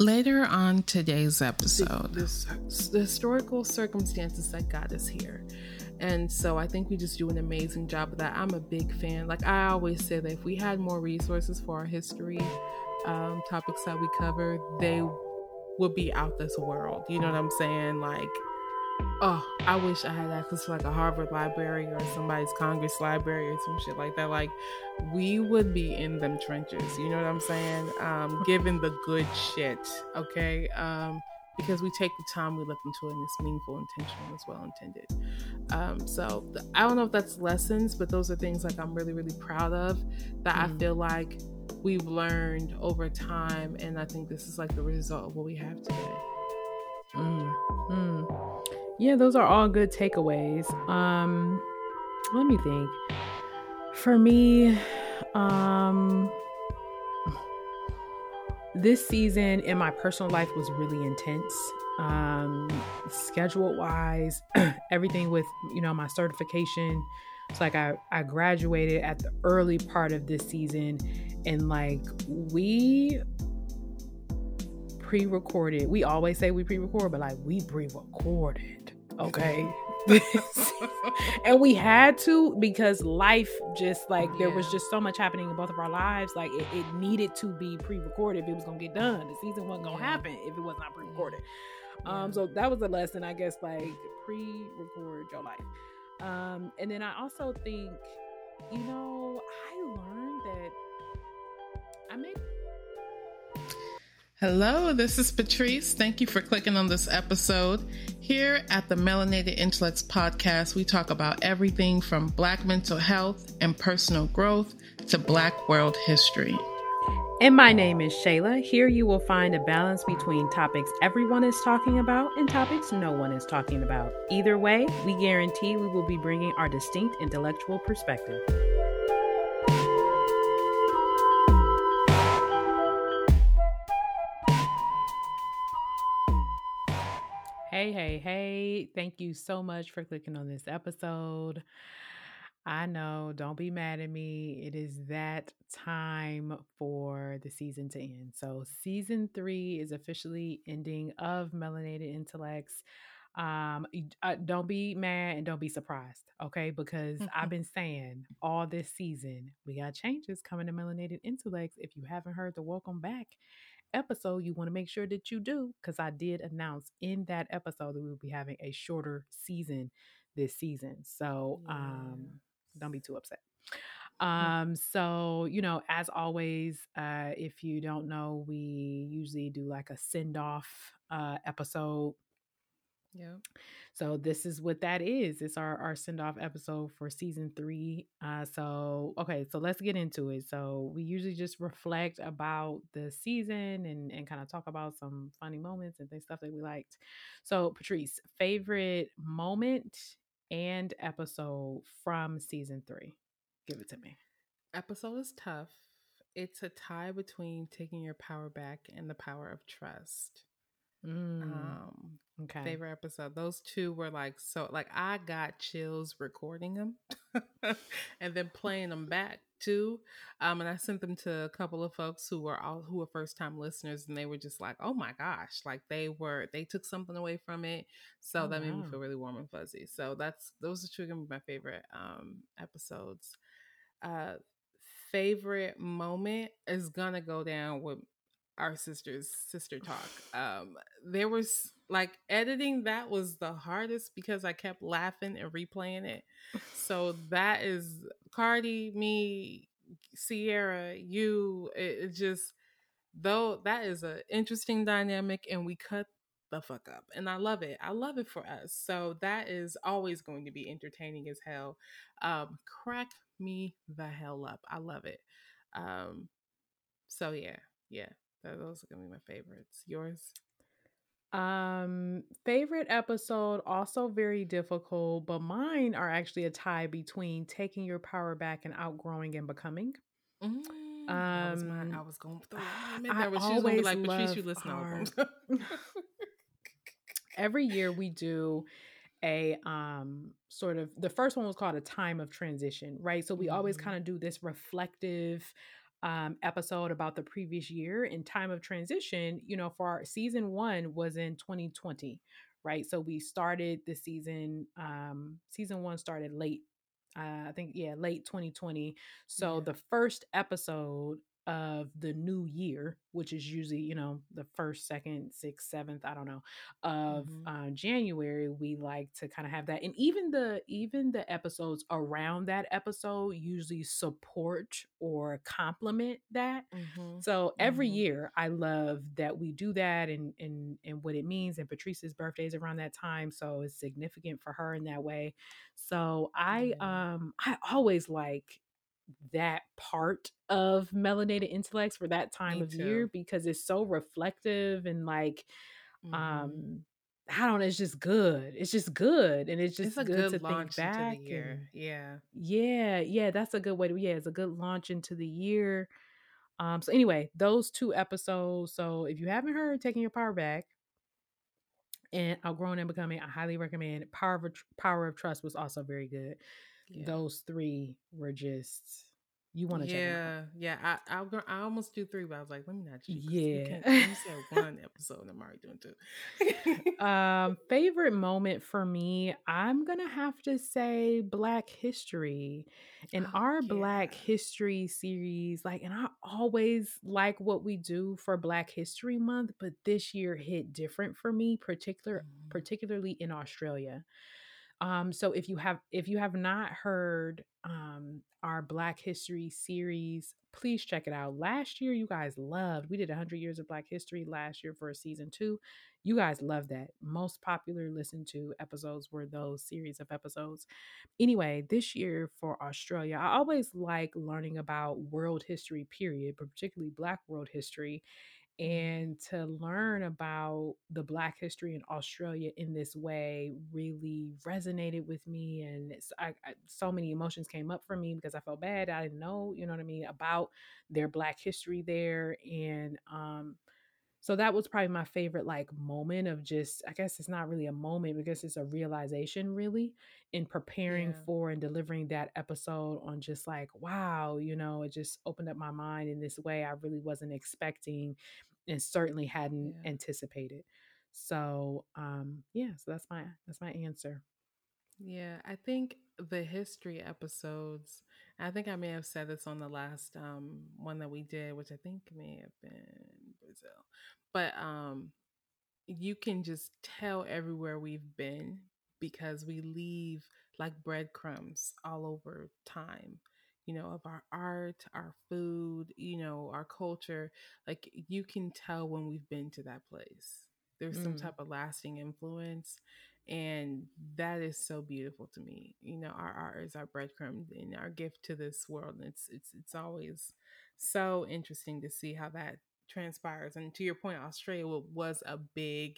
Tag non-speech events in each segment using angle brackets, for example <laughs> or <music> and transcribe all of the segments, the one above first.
Later on today's episode, the, the, the historical circumstances that got us here. And so I think we just do an amazing job of that. I'm a big fan. Like I always say that if we had more resources for our history um, topics that we cover, they would be out this world. You know what I'm saying? Like oh, I wish I had access to like a Harvard library or somebody's Congress library or some shit like that. Like, we would be in them trenches. You know what I'm saying? Um, <laughs> given the good shit, okay? Um, because we take the time we look into it and it's meaningful, intentional, as well intended. Um, so I don't know if that's lessons, but those are things like I'm really, really proud of that mm. I feel like we've learned over time, and I think this is like the result of what we have today. Mm. Yeah, those are all good takeaways. Um, let me think. For me, um, this season in my personal life was really intense. Um, schedule wise, <clears throat> everything with you know my certification. It's like I I graduated at the early part of this season, and like we pre-recorded. We always say we pre-record, but like we pre-recorded. Okay. <laughs> and we had to because life just like there was just so much happening in both of our lives like it, it needed to be pre-recorded if it was gonna get done. The season wasn't gonna happen if it was not pre-recorded. Um so that was a lesson i guess like pre-record your life. Um and then i also think you know i learned that i may Hello, this is Patrice. Thank you for clicking on this episode. Here at the Melanated Intellects podcast, we talk about everything from Black mental health and personal growth to Black world history. And my name is Shayla. Here you will find a balance between topics everyone is talking about and topics no one is talking about. Either way, we guarantee we will be bringing our distinct intellectual perspective. Hey, hey, hey. Thank you so much for clicking on this episode. I know, don't be mad at me. It is that time for the season to end. So, season three is officially ending of Melanated Intellects. Um, uh, don't be mad and don't be surprised, okay? Because mm-hmm. I've been saying all this season we got changes coming to Melanated Intellects. If you haven't heard the welcome back, episode, you want to make sure that you do, because I did announce in that episode that we will be having a shorter season this season. So um, don't be too upset. Um, so you know, as always, uh, if you don't know, we usually do like a send off uh episode yeah. So this is what that is. It's our our send off episode for season three. Uh, so okay, so let's get into it. So we usually just reflect about the season and and kind of talk about some funny moments and things stuff that we liked. So Patrice, favorite moment and episode from season three. Give it to me. Episode is tough. It's a tie between taking your power back and the power of trust. Mm. Um, okay. Favorite episode. Those two were like so. Like I got chills recording them, <laughs> and then playing them back too. Um, and I sent them to a couple of folks who were all who were first time listeners, and they were just like, "Oh my gosh!" Like they were they took something away from it. So oh, that made wow. me feel really warm and fuzzy. So that's those are two gonna be my favorite um episodes. Uh, favorite moment is gonna go down with our sisters sister talk um there was like editing that was the hardest because i kept laughing and replaying it. So that is cardi me sierra you it, it just though that is an interesting dynamic and we cut the fuck up and i love it. I love it for us. So that is always going to be entertaining as hell. Um crack me the hell up. I love it. Um so yeah yeah those are gonna be my favorites. Yours? Um, favorite episode also very difficult, but mine are actually a tie between taking your power back and outgrowing and becoming. Mm, um, that was mine. I was going through. I, I was always like, Patrice, you listen <laughs> <laughs> Every year we do a um sort of the first one was called a time of transition, right? So we mm-hmm. always kind of do this reflective um, episode about the previous year in time of transition, you know, for our season one was in 2020, right? So we started the season, um, season one started late. Uh, I think, yeah, late 2020. So Yeah. the first episode of the new year, which is usually, you know, the first, second, sixth, seventh, I don't know, of Mhm. uh, January, we like to kind of have that. And even the even the episodes around that episode usually support or complement that. Mhm. So every Mhm. year I love that we do that and and and what it means. And Patrice's birthday is around that time. So it's significant for her in that way. So I um I always like that part of melanated intellects for that time Me of year because it's so reflective and like Mhm. um I don't know, it's just good. It's just good. And it's It's just a good to good think launch into the back year. and Yeah. yeah, yeah, that's a good way to yeah, it's a good launch into the year. Um so anyway, those two episodes. So if you haven't heard Taking Your Power Back and Outgrown and Becoming, I highly recommend. Power of Power of Trust was also very good. Yeah. Those three were just you want to check. Yeah, yeah. I I, I almost do three, but I was like, let me not. 'cause Yeah. You said one episode, and I'm already doing two. <laughs> um favorite moment for me i'm gonna have to say black history in Oh, our black history series like and i always like what we do for black history month but this year hit different for me particular Mhm. particularly in australia um so if you have if you have not heard um our black history series please check it out. Last year you guys loved we did 100 years of black history last year for season two. You guys loved that. Most popular listened to episodes were those series of episodes. Anyway this year for australia i always like learning about world history period but particularly black world history. And to learn about the black history in australia in this way really resonated with me and I, I, so many emotions came up for me because i felt bad i didn't know you know what i mean about their black history there and um so that was probably my favorite like moment of just i guess it's not really a moment because it's a realization really in preparing Yeah. for and delivering that episode on just like wow you know it just opened up my mind in this way i really wasn't expecting and certainly hadn't Yeah. anticipated so um yeah so that's my that's my answer Yeah, I think the history episodes. I think I may have said this on the last um one that we did, which I think may have been Brazil. But um you can just tell everywhere we've been because we leave like breadcrumbs all over time you know of our art our food you know our culture like you can tell when we've been to that place there's some Mm. type of lasting influence and that is so beautiful to me you know our art is our breadcrumb and our gift to this world and it's it's it's always so interesting to see how that transpires. And to your point, Australia was a big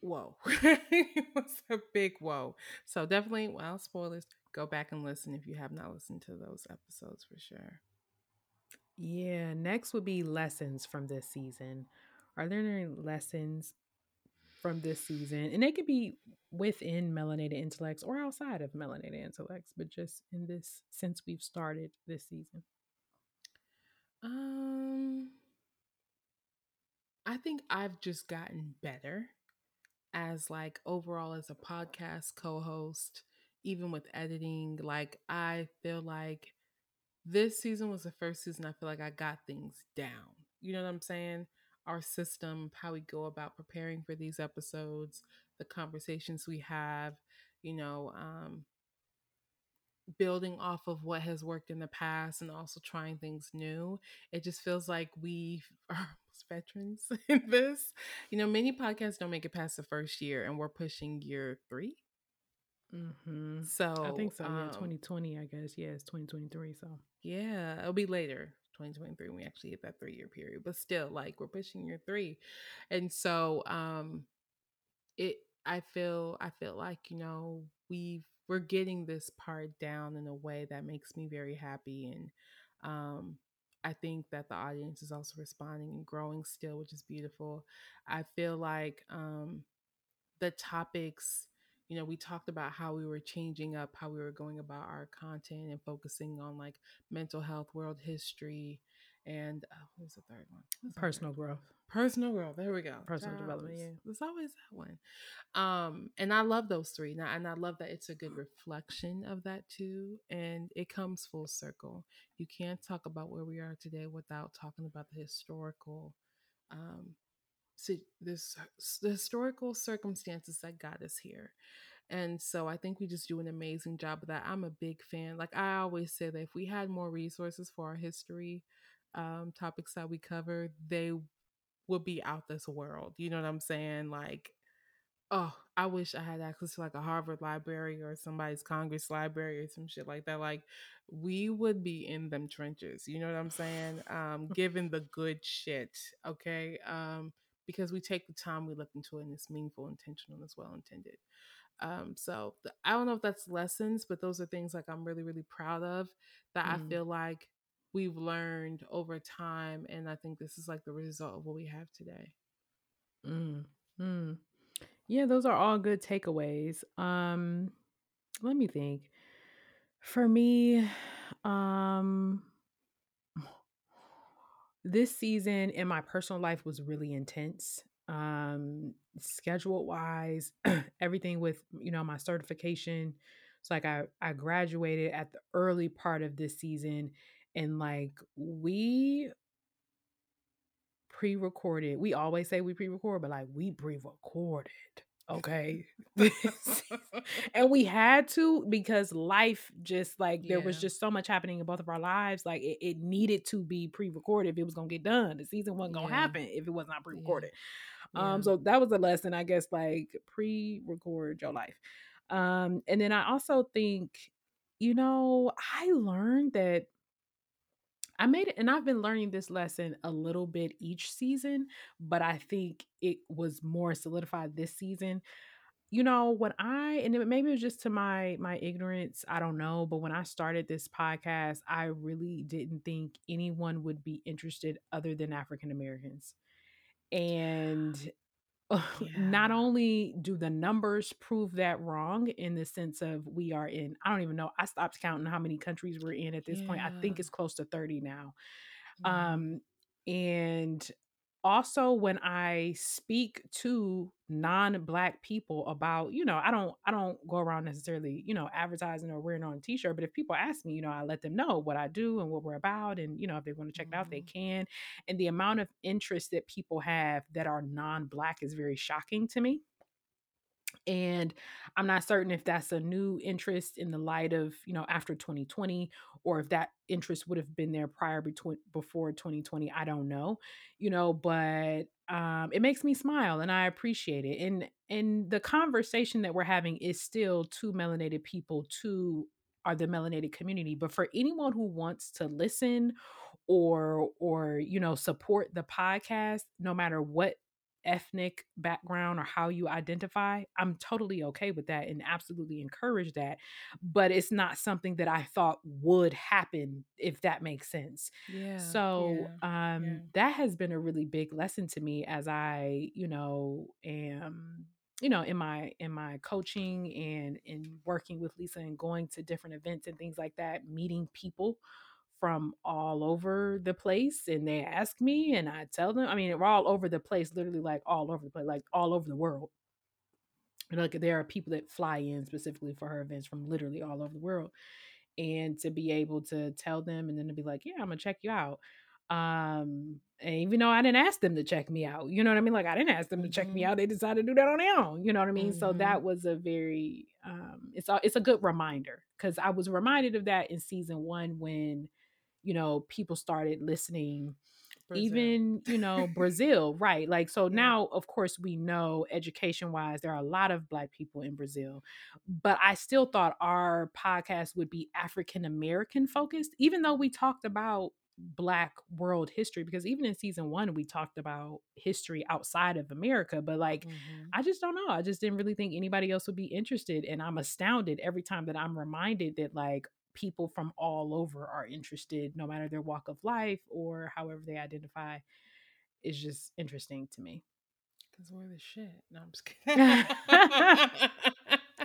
whoa. <laughs> it was a big whoa. So definitely, well, spoilers. Go back and listen if you have not listened to those episodes for sure. yeah next would be lessons from this season are there any lessons from this season and they could be within melanated intellects or outside of melanated intellects but just in this since we've started this season Um, I think I've just gotten better as like overall as a podcast co-host, even with editing. Like I feel like this season was the first season I feel like I got things down. You know what I'm saying? Our system, how we go about preparing for these episodes, the conversations we have, you know, um, building off of what has worked in the past and also trying things new. It just feels like we <laughs> are veterans <laughs> in this. You know, many podcasts don't make it past the first year, and we're pushing year three. mm-hmm. So i think so yeah um, 2020 i guess yeah it's 2023 so Yeah, it'll be later, 2023, when we actually hit that three year period. But still, like we're pushing year three. And so um it I feel I feel like, you know, we've we're getting this part down in a way that makes me very happy. And um I think that the audience is also responding and growing still, which is beautiful. I feel like um the topics you know, we talked about how we were changing up how we were going about our content and focusing on like mental health, world history, and uh, what was the third one? Personal growth. Personal growth. There we go. Personal development. Yeah, there's always that one. Um, and I love those three. Now, and I love that it's a good reflection of that too. And it comes full circle. You can't talk about where we are today without talking about the historical, um, this the historical circumstances that got us here. And so I think we just do an amazing job of that. I'm a big fan. Like I always say that if we had more resources for our history um, topics that we cover, they would be out this world. You know what I'm saying? Like, oh, I wish I had access to like a Harvard library or somebody's Congress library or some shit like that. Like, we would be in them trenches. You know what I'm saying? Um, <laughs> given the good shit, okay? Um, because we take the time, we look into it, and it's meaningful, intentional, as well intended. Um, so the, I don't know if that's lessons, but those are things like I'm really, really proud of that mm. I feel like we've learned over time and i think this is like the result of what we have today mm, mm. yeah those are all good takeaways um let me think for me um this season in my personal life was really intense um schedule wise <clears throat> everything with you know my certification it's like I, I graduated at the early part of this season and like we pre-recorded. We always say we pre-record, but like we pre-recorded. Okay. <laughs> <laughs> and we had to because life just like yeah. there was just so much happening in both of our lives. Like it, it needed to be pre-recorded if it was gonna get done. The season wasn't gonna yeah. happen if it was not pre-recorded. Yeah. Um, so that was a lesson, I guess, like pre-record your life. Um, and then I also think, you know, I learned that I made it, and I've been learning this lesson a little bit each season, but I think it was more solidified this season. You know, when I and maybe it was just to my my ignorance, I don't know, but when I started this podcast, I really didn't think anyone would be interested other than African Americans. And <laughs> yeah. not only do the numbers prove that wrong in the sense of we are in i don't even know i stopped counting how many countries we're in at this yeah. point i think it's close to 30 now um and also when i speak to non-black people about you know i don't i don't go around necessarily you know advertising or wearing on a t-shirt but if people ask me you know i let them know what i do and what we're about and you know if they want to check it out they mm-hmm. can and the amount of interest that people have that are non-black is very shocking to me and i'm not certain if that's a new interest in the light of you know after 2020 or if that interest would have been there prior between before 2020 i don't know you know but um it makes me smile and i appreciate it and and the conversation that we're having is still two melanated people to are the melanated community but for anyone who wants to listen or or you know support the podcast no matter what ethnic background or how you identify, I'm totally okay with that and absolutely encourage that. But it's not something that I thought would happen, if that makes sense. Yeah. So yeah, um yeah. that has been a really big lesson to me as I, you know, am you know in my in my coaching and in working with lisa and going to different events and things like that meeting people from all over the place and they ask me and I tell them, I mean, we're all over the place, literally like all over the place, like all over the world. And like there are people that fly in specifically for her events from literally all over the world. And to be able to tell them and then to be like, yeah, I'm gonna check you out. Um, and even though I didn't ask them to check me out, you know what I mean? Like I didn't ask them to check mm-hmm. me out. They decided to do that on their own. You know what I mean? Mm-hmm. So that was a very um it's a it's a good reminder because I was reminded of that in season one when you know, people started listening. Brazil. Even, you know, Brazil, right? Like, so yeah. now, of course, we know education wise, there are a lot of Black people in Brazil, but I still thought our podcast would be African American focused, even though we talked about black world history because even in season one we talked about history outside of america but like mm-hmm. i just don't know i just didn't really think anybody else would be interested and i'm astounded every time that i'm reminded that like people from all over are interested, no matter their walk of life or however they identify, is just interesting to me. Because we're the shit. No, I'm just kidding.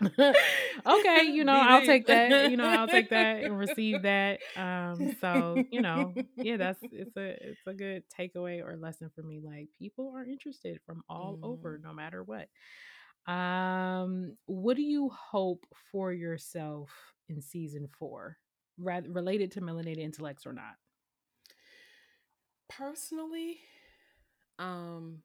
<laughs> okay, you <laughs> know, I'll take that. You know, I'll take that <laughs> and receive that. Um, so you know, yeah, that's it's a it's a good takeaway or lesson for me. Like people are interested from all mm. over, no matter what. Um, what do you hope for yourself in season four, rather related to melanated intellects or not? Personally, um,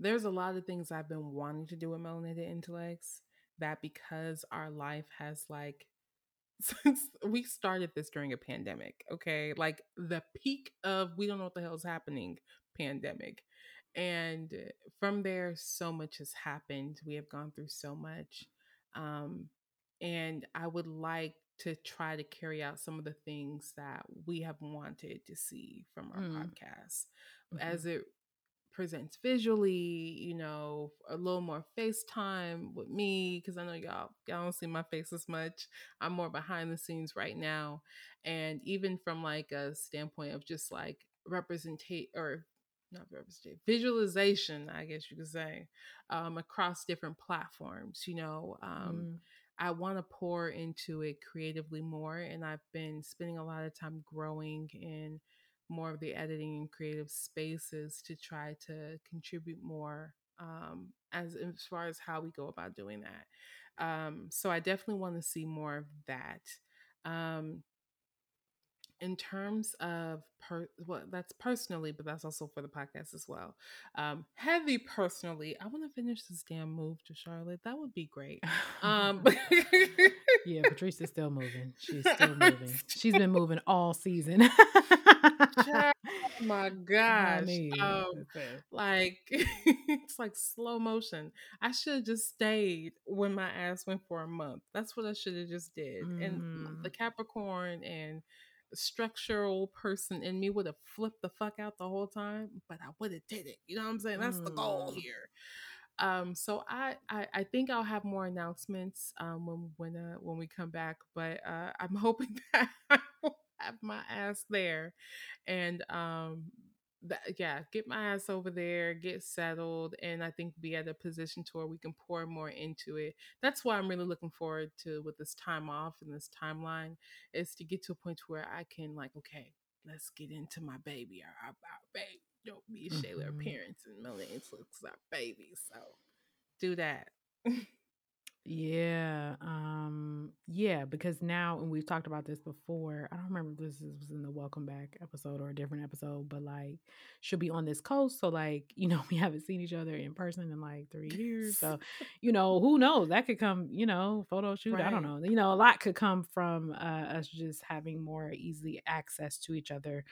there's a lot of things I've been wanting to do with melanated intellects that because our life has like <laughs> since we started this during a pandemic, okay? Like the peak of we don't know what the hell is happening pandemic. And from there, so much has happened. We have gone through so much. Um, and I would like to try to carry out some of the things that we have wanted to see from our mm. podcast mm-hmm. as it presents visually, you know, a little more FaceTime with me because I know y'all y'all don't see my face as much. I'm more behind the scenes right now, and even from like a standpoint of just like representate or not representation visualization, I guess you could say, um, across different platforms. You know, um, mm. I want to pour into it creatively more, and I've been spending a lot of time growing in more of the editing and creative spaces to try to contribute more um, as as far as how we go about doing that. Um, so I definitely want to see more of that. Um, in terms of per well that's personally but that's also for the podcast as well um heavy personally i want to finish this damn move to charlotte that would be great um <laughs> yeah <laughs> patrice is still moving she's still moving <laughs> she's been moving all season oh my gosh um, like it's like slow motion i should have just stayed when my ass went for a month that's what i should have just did mm. and the capricorn and structural person in me would have flipped the fuck out the whole time, but I would have did it. You know what I'm saying? That's mm. the goal mm. here. Um, so I, I, I think I'll have more announcements um, when when uh, when we come back, but uh, I'm <laughs> hoping that I will have my ass there, and um, that, yeah, get my ass over there, get settled, and I think be at a position to where we can pour more into it. That's why I'm really looking forward to with this time off and this timeline is to get to a point where I can like, okay, let's get into my baby, our, our, our baby. Don't be mm-hmm. Shayla parents and Melanie looks our baby. So do that. <laughs> Yeah, um, yeah, because now, and we've talked about this before. I don't remember if this was in the welcome back episode or a different episode, but like she'll be on this coast, so like <laughs> you know we haven't seen each other in person in like three years, so you know who knows that could come, you know, photo shoot. Right. I don't know, you know, a lot could come from uh, us just having more easily access to each other.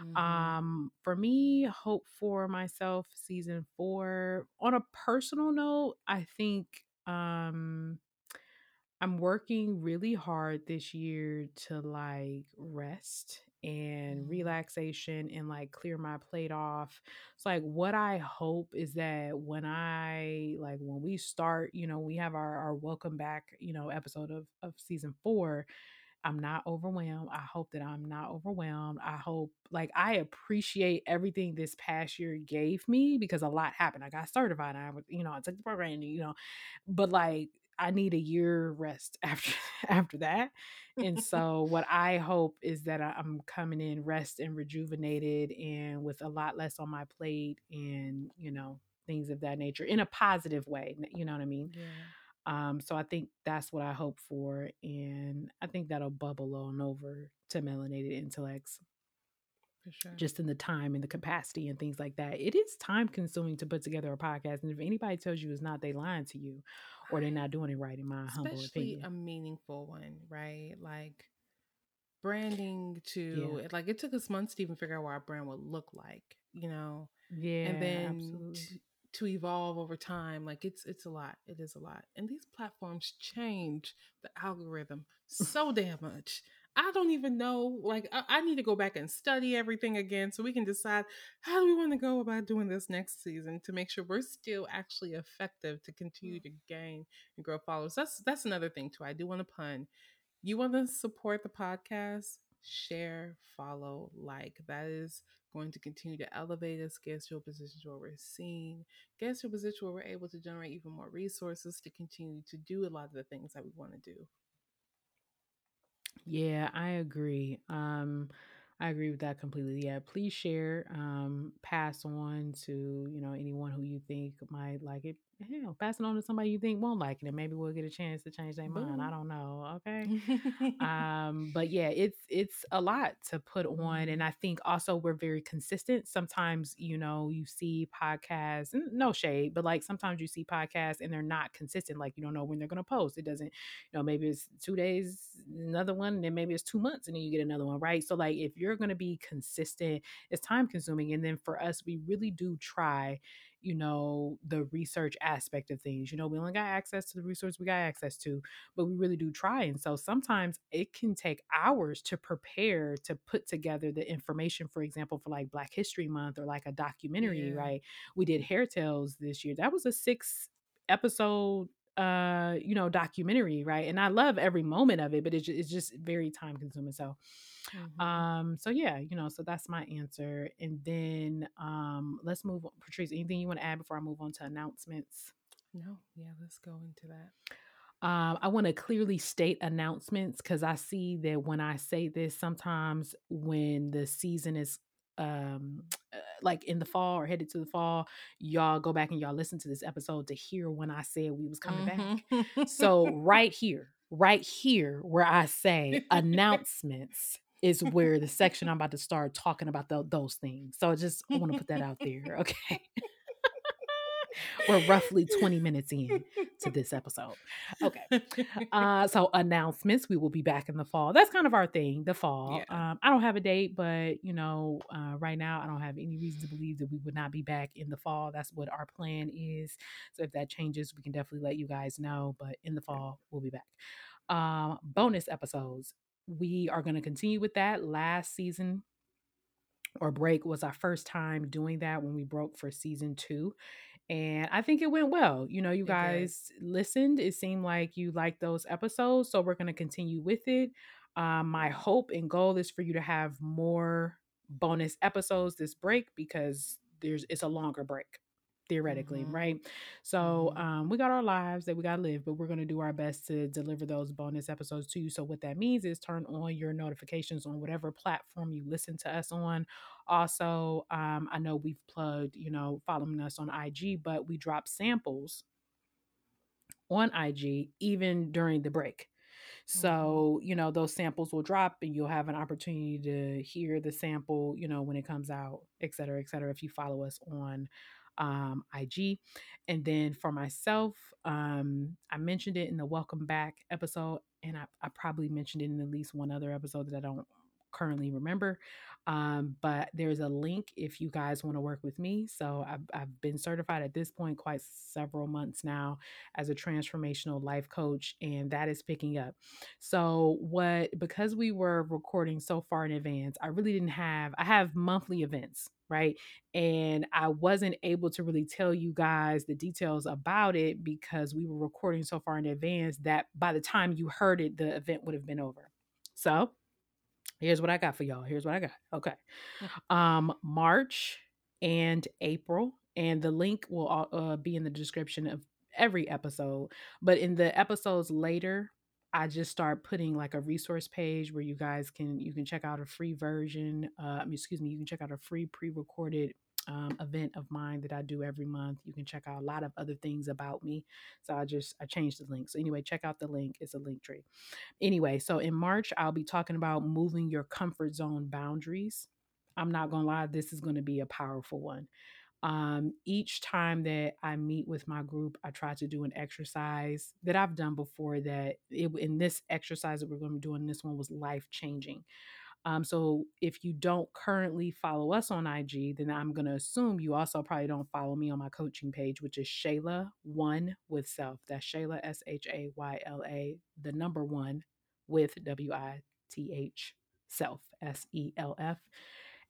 Mm-hmm. Um, for me, hope for myself, season four. On a personal note, I think um I'm working really hard this year to like rest and mm-hmm. relaxation and like clear my plate off. It's like what I hope is that when I like when we start, you know, we have our, our welcome back, you know, episode of, of season four. I'm not overwhelmed. I hope that I'm not overwhelmed. I hope like I appreciate everything this past year gave me because a lot happened. I got certified. I you know, I took the program, you know, but like I need a year rest <laughs> after after that. And <laughs> so what I hope is that I'm coming in rest and rejuvenated and with a lot less on my plate and, you know, things of that nature in a positive way. You know what I mean? Yeah. Um, so I think that's what I hope for. And I think that'll bubble on over to melanated intellects. Sure. Just in the time and the capacity and things like that. It is time consuming to put together a podcast. And if anybody tells you it's not, they lying to you or they're not doing it right, in my Especially humble opinion. a meaningful one, right? Like branding to yeah. like it took us months to even figure out what our brand would look like, you know? Yeah. And then to evolve over time like it's it's a lot it is a lot and these platforms change the algorithm <laughs> so damn much. I don't even know like I, I, need to go back and study everything again so we can decide how do we want to go about doing this next season to make sure we're still actually effective to continue mm. to gain and grow followers. That's that's another thing too i do want to pun. You want to support the podcast? Share follow like that is going to continue to elevate us, get us to a position where we're seen, get us to a position where we're able to generate even more resources to continue to do a lot of the things that we want to do. Yeah, I agree. Um, I agree with that completely. Yeah, please share, um, pass on to you know anyone who you think might like it. Hell, pass it on to somebody you think won't like it, and maybe we'll get a chance to change their mind. I don't know. Okay. <laughs> um, but yeah, it's it's a lot to put on, and I think also we're very consistent. Sometimes you know you see podcasts, no shade, but like sometimes you see podcasts and they're not consistent. Like you don't know when they're gonna post. It doesn't, you know, maybe it's two days, another one, and then maybe it's two months, and then you get another one, right? So like if you're gonna be consistent, it's time consuming, and then for us, we really do try you know, the research aspect of things. You know, we only got access to the resource we got access to, but we really do try. And so sometimes it can take hours to prepare to put together the information, for example, for like Black History Month or like a documentary, yeah. right? We did Hair Tales this year. That was a six episode uh you know documentary right and i love every moment of it but it's just, it's just very time consuming so Mm-hmm. Um, so yeah, you know, so that's my answer. And then um let's move on. Patrice, anything you want to add before I move on to announcements? No, yeah, let's go into that. Um, I want to clearly state announcements because I see that when I say this, sometimes when the season is um uh, like in the fall or headed to the fall y'all go back and y'all listen to this episode to hear when i said we was coming mm-hmm. back so <laughs> right here right here where i say announcements is where the section I'm about to start talking about the, those things. So I just want to put that out there. <laughs> Okay. We're roughly 20 minutes in to <laughs> this episode. Okay. Uh, so announcements. We will be back in the fall. That's kind of our thing, the fall. Yeah. Um, I don't have a date, but you know, uh, right now I don't have any reason to believe that we would not be back in the fall. That's what our plan is. So if that changes, we can definitely let you guys know. But in the fall, we'll be back. Um, bonus episodes we are going to continue with that. Last season or break was our first time doing that when we broke for season two. And I think it went well. You know, you guys listened. It seemed like you liked those episodes. So we're going to continue with it. Um, my hope and goal is for you to have more bonus episodes this break because there's it's a longer break theoretically, mm-hmm. right? So mm-hmm. um, we got our lives that we got to live, but we're going to do our best to deliver those bonus episodes to you. So what that means is turn on your notifications on whatever platform you listen to us on. Also, um, I know we've plugged, you know, following us on IG, but we drop samples on IG even during the break. Mm-hmm. So, you know, those samples will drop and you'll have an opportunity to hear the sample, you know, when it comes out, et cetera, et cetera, if you follow us on um, IG. And then for myself, um, I mentioned it in the welcome back episode, and I, I probably mentioned it in at least one other episode that I don't currently remember. Um, but there's a link if you guys want to work with me. So I've, I've been certified at this point quite several months now as a transformational life coach, and that is picking up. So, what because we were recording so far in advance, I really didn't have, I have monthly events right? And I wasn't able to really tell you guys the details about it because we were recording so far in advance that by the time you heard it, the event would have been over. So here's what I got for y'all. Here's what I got. Okay. Um, March and April, and the link will uh, be in the description of every episode. But in the episodes later, I just start putting like a resource page where you guys can you can check out a free version. Uh, excuse me, you can check out a free pre-recorded um, event of mine that I do every month. You can check out a lot of other things about me. So I just I changed the link. So anyway, check out the link. It's a link tree. Anyway, so in March I'll be talking about moving your comfort zone boundaries. I'm not gonna lie, this is gonna be a powerful one. Um, each time that I meet with my group, I try to do an exercise that I've done before. That it, in this exercise that we're going to be doing, this one was life changing. Um, so if you don't currently follow us on IG, then I'm going to assume you also probably don't follow me on my coaching page, which is Shayla One with Self. That's Shayla S H A Y L A, the number one with W I T H Self S E L F.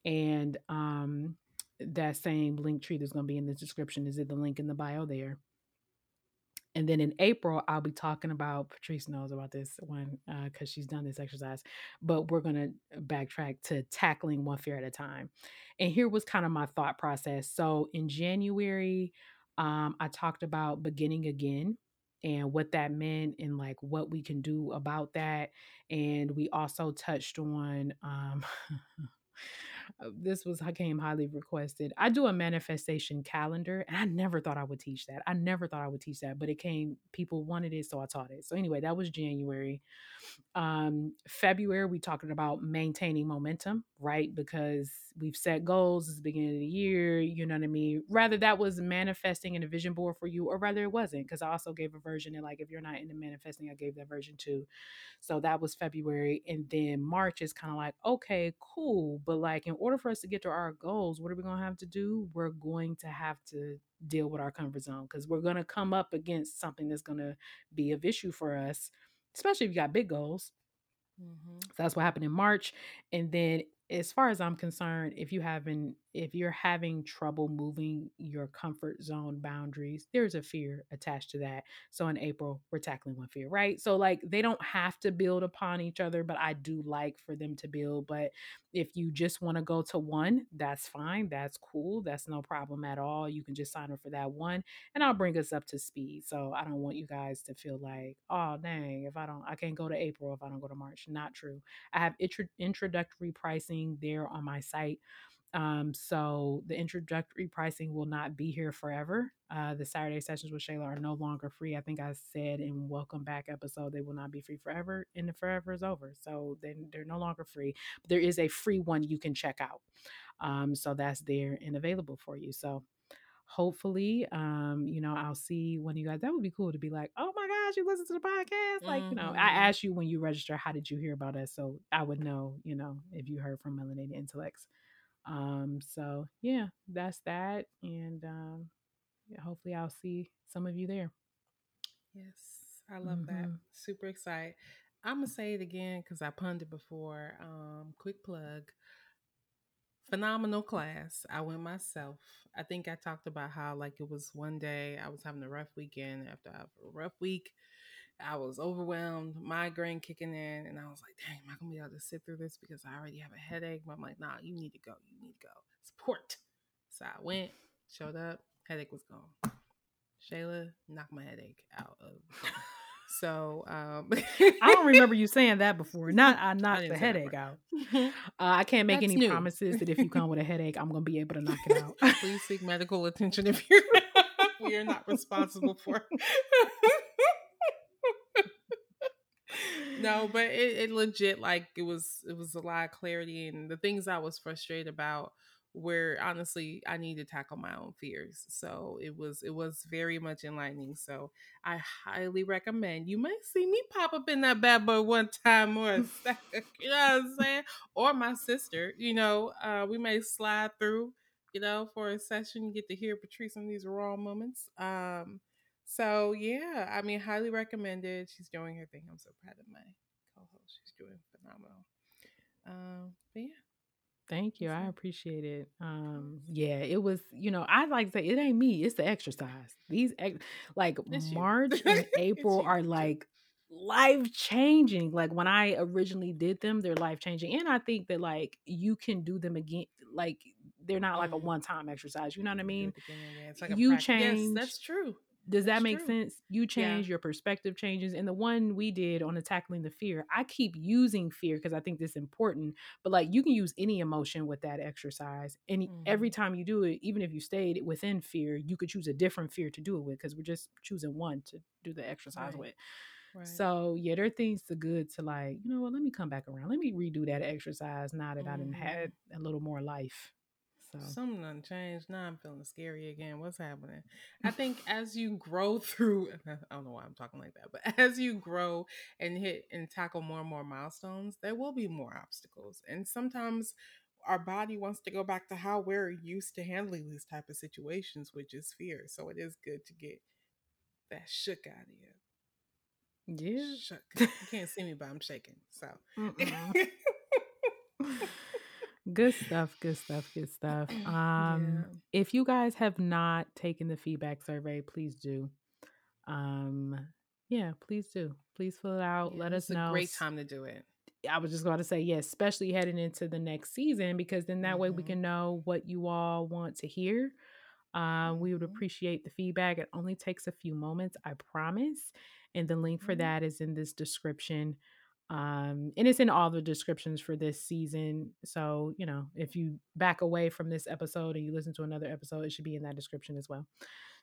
And um, that same link tree that's going to be in the description is it the link in the bio there. And then in April, I'll be talking about Patrice knows about this one because uh, she's done this exercise, but we're going to backtrack to tackling one fear at a time. And here was kind of my thought process. So in January, um, I talked about beginning again and what that meant and like what we can do about that. And we also touched on um, Uh, <laughs> this was came highly requested. I do a manifestation calendar, and I never thought I would teach that. I never thought I would teach that, but it came. People wanted it, so I taught it. So anyway, that was January. Um, February, we talking about maintaining momentum, right? Because we've set goals. It's the beginning of the year. You know what I mean? Rather that was manifesting in a vision board for you, or rather it wasn't. Because I also gave a version, and like if you're not into manifesting, I gave that version too. So that was February, and then March is kind of like okay, cool, but like in order for us to get to our goals, what are we gonna have to do? We're going to have to deal with our comfort zone because we're gonna come up against something that's gonna be of issue for us especially if you got big goals. Mm-hmm. So that's what happened in March. And then as far as I'm concerned, if you haven't if you're having trouble moving your comfort zone boundaries, there's a fear attached to that. So in April, we're tackling one fear, right? So like they don't have to build upon each other, but I do like for them to build. But if you just want to go to one, that's fine. That's cool. That's no problem at all. You can just sign up for that one and I'll bring us up to speed. So I don't want you guys to feel like, oh dang, if I don't I can't go to April if I don't go to March. Not true. I have intro- introductory pricing there on my site. Um, so the introductory pricing will not be here forever. Uh, the Saturday sessions with Shayla are no longer free. I think I said in Welcome Back episode they will not be free forever, and the forever is over. So then they're no longer free. But there is a free one you can check out. Um, so that's there and available for you. So hopefully um you know i'll see one of you guys that would be cool to be like oh my gosh you listen to the podcast like you know i mm-hmm. asked you when you register how did you hear about us so i would know you know if you heard from melanated intellects um, so yeah, that's that. And um, yeah, hopefully I'll see some of you there. Yes, I love mm-hmm. that. Super excited. I'm gonna say it again because I punned it before. Um, quick plug. Phenomenal class. I went myself. I think I talked about how like it was one day I was having a rough weekend after I have a rough week I was overwhelmed, migraine kicking in, and I was like, dang, am I gonna be able to sit through this because I already have a headache? But I'm like, nah, you need to go. You need to go. Support. So I went, showed up, headache was gone. Shayla knocked my headache out of so um I don't remember you saying that before. Not I <laughs> knocked the headache out. <laughs> Uh, I can't make That's any new. promises that if you come with a headache, I'm gonna be able to knock it out. <laughs> Please seek medical attention if you're we are not responsible for no, but it, it legit like it was it was a lot of clarity and the things I was frustrated about where honestly I need to tackle my own fears. So it was it was very much enlightening. So I highly recommend. You might see me pop up in that bad boy one time or <laughs> you know what I'm saying? Or my sister, you know, uh, we may slide through, you know, for a session, get to hear Patrice in these raw moments. Um, so yeah, I mean, highly recommended. She's doing her thing. I'm so proud of my co-host. She's doing phenomenal. Um, but yeah. Thank you. I appreciate it. Um, yeah, it was, you know, I like to say it ain't me, it's the exercise. These ex- like it's March and <laughs> April are like life changing. Like when I originally did them, they're life changing. And I think that like you can do them again. Like they're not like a mm-hmm. one time exercise. You know what I mean? Yeah, it's like you change. Yes, that's true. Does that That's make true. sense? You change, yeah. your perspective changes. And the one we did on the tackling the fear, I keep using fear because I think this is important. But like you can use any emotion with that exercise. And mm-hmm. every time you do it, even if you stayed within fear, you could choose a different fear to do it with because we're just choosing one to do the exercise right. with. Right. So yeah, there are things to good to like, you know what, let me come back around. Let me redo that exercise now that mm-hmm. I done had a little more life. So something done changed. Now I'm feeling scary again. What's happening? I think <laughs> as you grow through, <laughs> I don't know why I'm talking like that, but <laughs> as you grow and hit and tackle more and more milestones, there will be more obstacles. And sometimes our body wants to go back to how we're used to handling these type of situations, which is fear. So it is good to get that shook out of you. Yeah. Shook. You can't see me, but I'm shaking. So. Good stuff, good stuff, good stuff. <clears throat> Um, yeah. if you guys have not taken the feedback survey, please do. um, yeah, please do. Please fill it out. Yeah, Let us know. a great time to do it. I was just going to say, yes, yeah, especially heading into the next season, because then that mm-hmm. way we mm-hmm. can know what you all want to hear. Uh, we would mm-hmm. appreciate the feedback. It only takes a few moments, I promise. And the link for mm-hmm. that is in this description. Um, and it's in all the descriptions for this season. So, you know, if you back away from this episode and you listen to another episode, it should be in that description as well.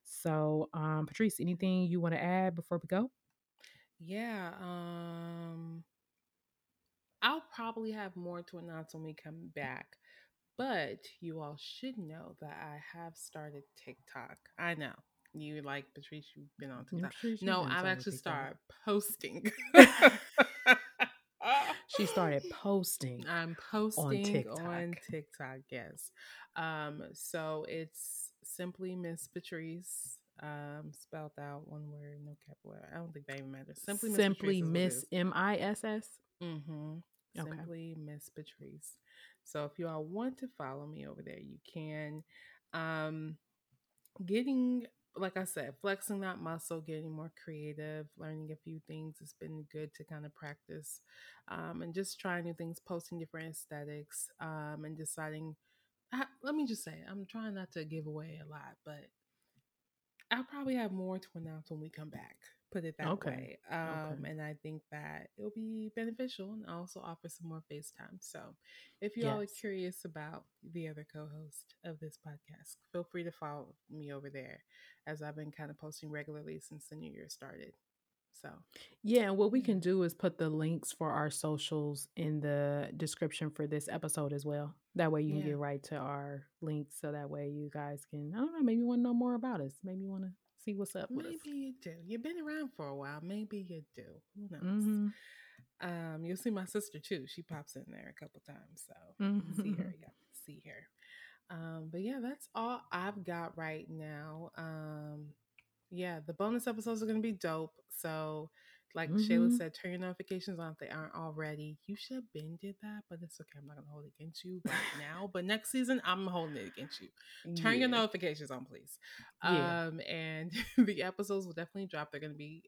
So, um, Patrice, anything you want to add before we go? Yeah. Um, I'll probably have more to announce when we come back. But you all should know that I have started TikTok. I know. You like Patrice, you've been on TikTok. No, I've actually started posting. <laughs> <laughs> she started posting. I'm posting on TikTok. on TikTok, yes. Um, so it's simply Miss Patrice um spelled out one word no capital i don't think that even matters simply miss simply miss m-i-s-s mm-hmm simply okay. miss patrice so if you all want to follow me over there you can um getting like i said flexing that muscle getting more creative learning a few things it's been good to kind of practice um and just trying new things posting different aesthetics um and deciding I, let me just say i'm trying not to give away a lot but I'll probably have more to announce when we come back. Put it that okay. way. Um, okay. And I think that it'll be beneficial and also offer some more FaceTime. So if you yes. all are curious about the other co host of this podcast, feel free to follow me over there as I've been kind of posting regularly since the new year started. So, yeah, what we can do is put the links for our socials in the description for this episode as well. That way you can yeah. get right to our links so that way you guys can, I don't know, maybe you want to know more about us. Maybe you want to see what's up Maybe you do. You've been around for a while. Maybe you do. Who knows? Mm-hmm. Um, you'll see my sister too. She pops in there a couple times. So mm-hmm. see her. Yeah, see her. Um, but yeah, that's all I've got right now. Um, yeah, the bonus episodes are going to be dope. So, like mm-hmm. Shayla said, turn your notifications on if they aren't already. You should have been did that, but it's okay. I'm not to hold it against you right now. But next season, I'm holding it against you. Turn yeah. your notifications on, please. Yeah. Um, and <laughs> the episodes will definitely drop. They're going to be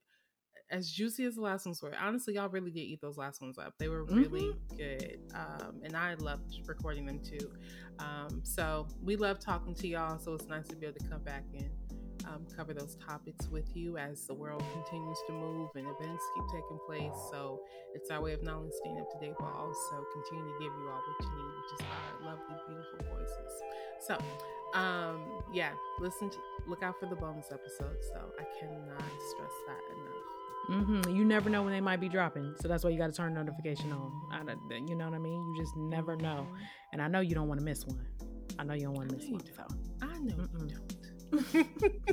as juicy as the last ones were. Honestly, y'all really did eat those last ones up. They were really mm-hmm. good. Um, and I loved recording them too. Um, so we love talking to y'all. So it's nice to be able to come back and um, cover those topics with you as the world continues to move and events keep taking place. So it's our way of not only staying up to date, but also continue to give you all what you need, which is our lovely, beautiful voices. So, um, yeah, listen to, look out for the bonus episode. So I cannot stress that enough. Mm-hmm. You never know when they might be dropping, so that's why you got to turn notification on. I, you know what I mean? You just never know, mm-hmm. and I know you don't want to miss one. I know you don't want to miss one. So. I know Mm-mm. you don't. <laughs>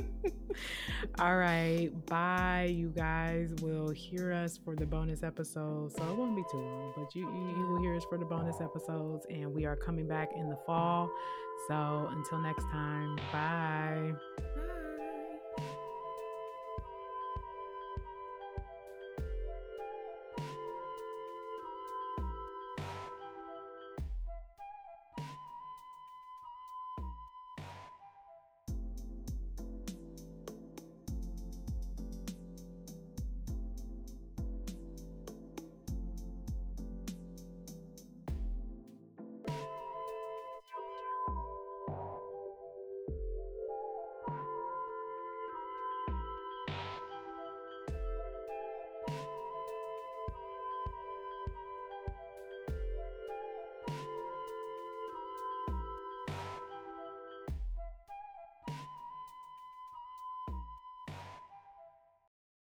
All right. Bye, you guys will hear us for the bonus episodes. So it won't be too long, but you, you, will hear us for the bonus episodes. And we are coming back in the fall. So until next time, bye.